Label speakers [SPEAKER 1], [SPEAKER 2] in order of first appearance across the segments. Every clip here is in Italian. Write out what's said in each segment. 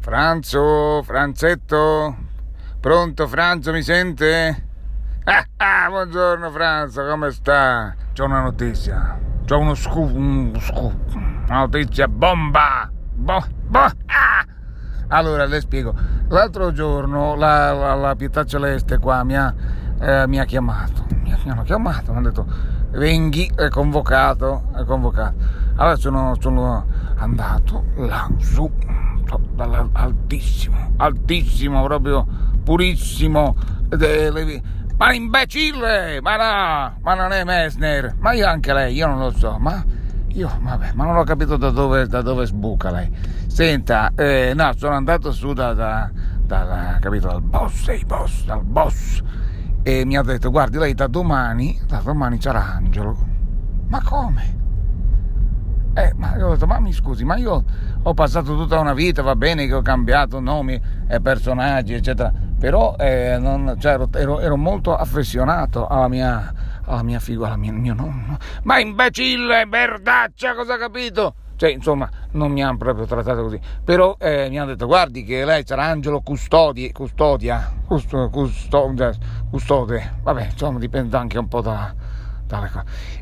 [SPEAKER 1] Franzo, Franzetto, pronto Franzo, mi sente? Ah, ah, buongiorno Franzo, come sta? C'ho una notizia, c'ho uno scoop, uno scoop, una notizia bomba, bo, bo, ah! Allora, le spiego, l'altro giorno la, la, la Pietà Celeste qua mi ha, eh, mi ha chiamato, mi hanno chiamato, mi hanno detto venghi, è convocato, è convocato. Allora sono, sono andato lassù altissimo, altissimo, proprio purissimo. Ma imbecille! Ma no, ma non è Messner, ma io anche lei, io non lo so, ma io, vabbè, ma non ho capito da dove, da dove sbuca lei. Senta, eh, no, sono andato su da, da, da, capito, dal boss, sei boss, dal boss, e mi ha detto, guardi, lei da domani, da domani c'era Angelo. Ma come? Eh, ma io ho detto, ma mi scusi, ma io ho passato tutta una vita, va bene che ho cambiato nomi e personaggi, eccetera, però eh, non, cioè, ero, ero, molto affezionato alla mia, alla mia figura, al mio nonno. Ma imbecille, merdaccia, cosa ha capito? Cioè, insomma, non mi hanno proprio trattato così. Però eh, mi hanno detto, guardi che lei sarà Angelo Custodi, Custodia, Custo, Custodia, Custode. Vabbè, insomma, dipende anche un po' da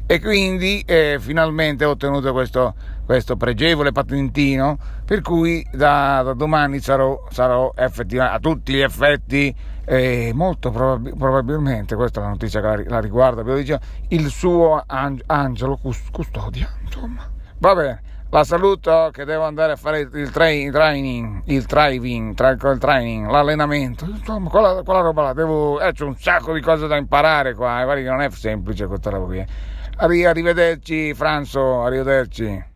[SPEAKER 1] e quindi eh, finalmente ho ottenuto questo, questo, pregevole patentino per cui da, da domani sarò, sarò a tutti gli effetti eh, molto probab- probabilmente questa è la notizia che la, la riguarda il suo ang- angelo cust- custodia insomma. Va bene la saluto che devo andare a fare il training, il driving, il training, l'allenamento, insomma, quella, quella roba là, devo, eh, c'è un sacco di cose da imparare qua, eh, guardi che non è semplice questa roba qui. Arrivederci Franzo, arrivederci.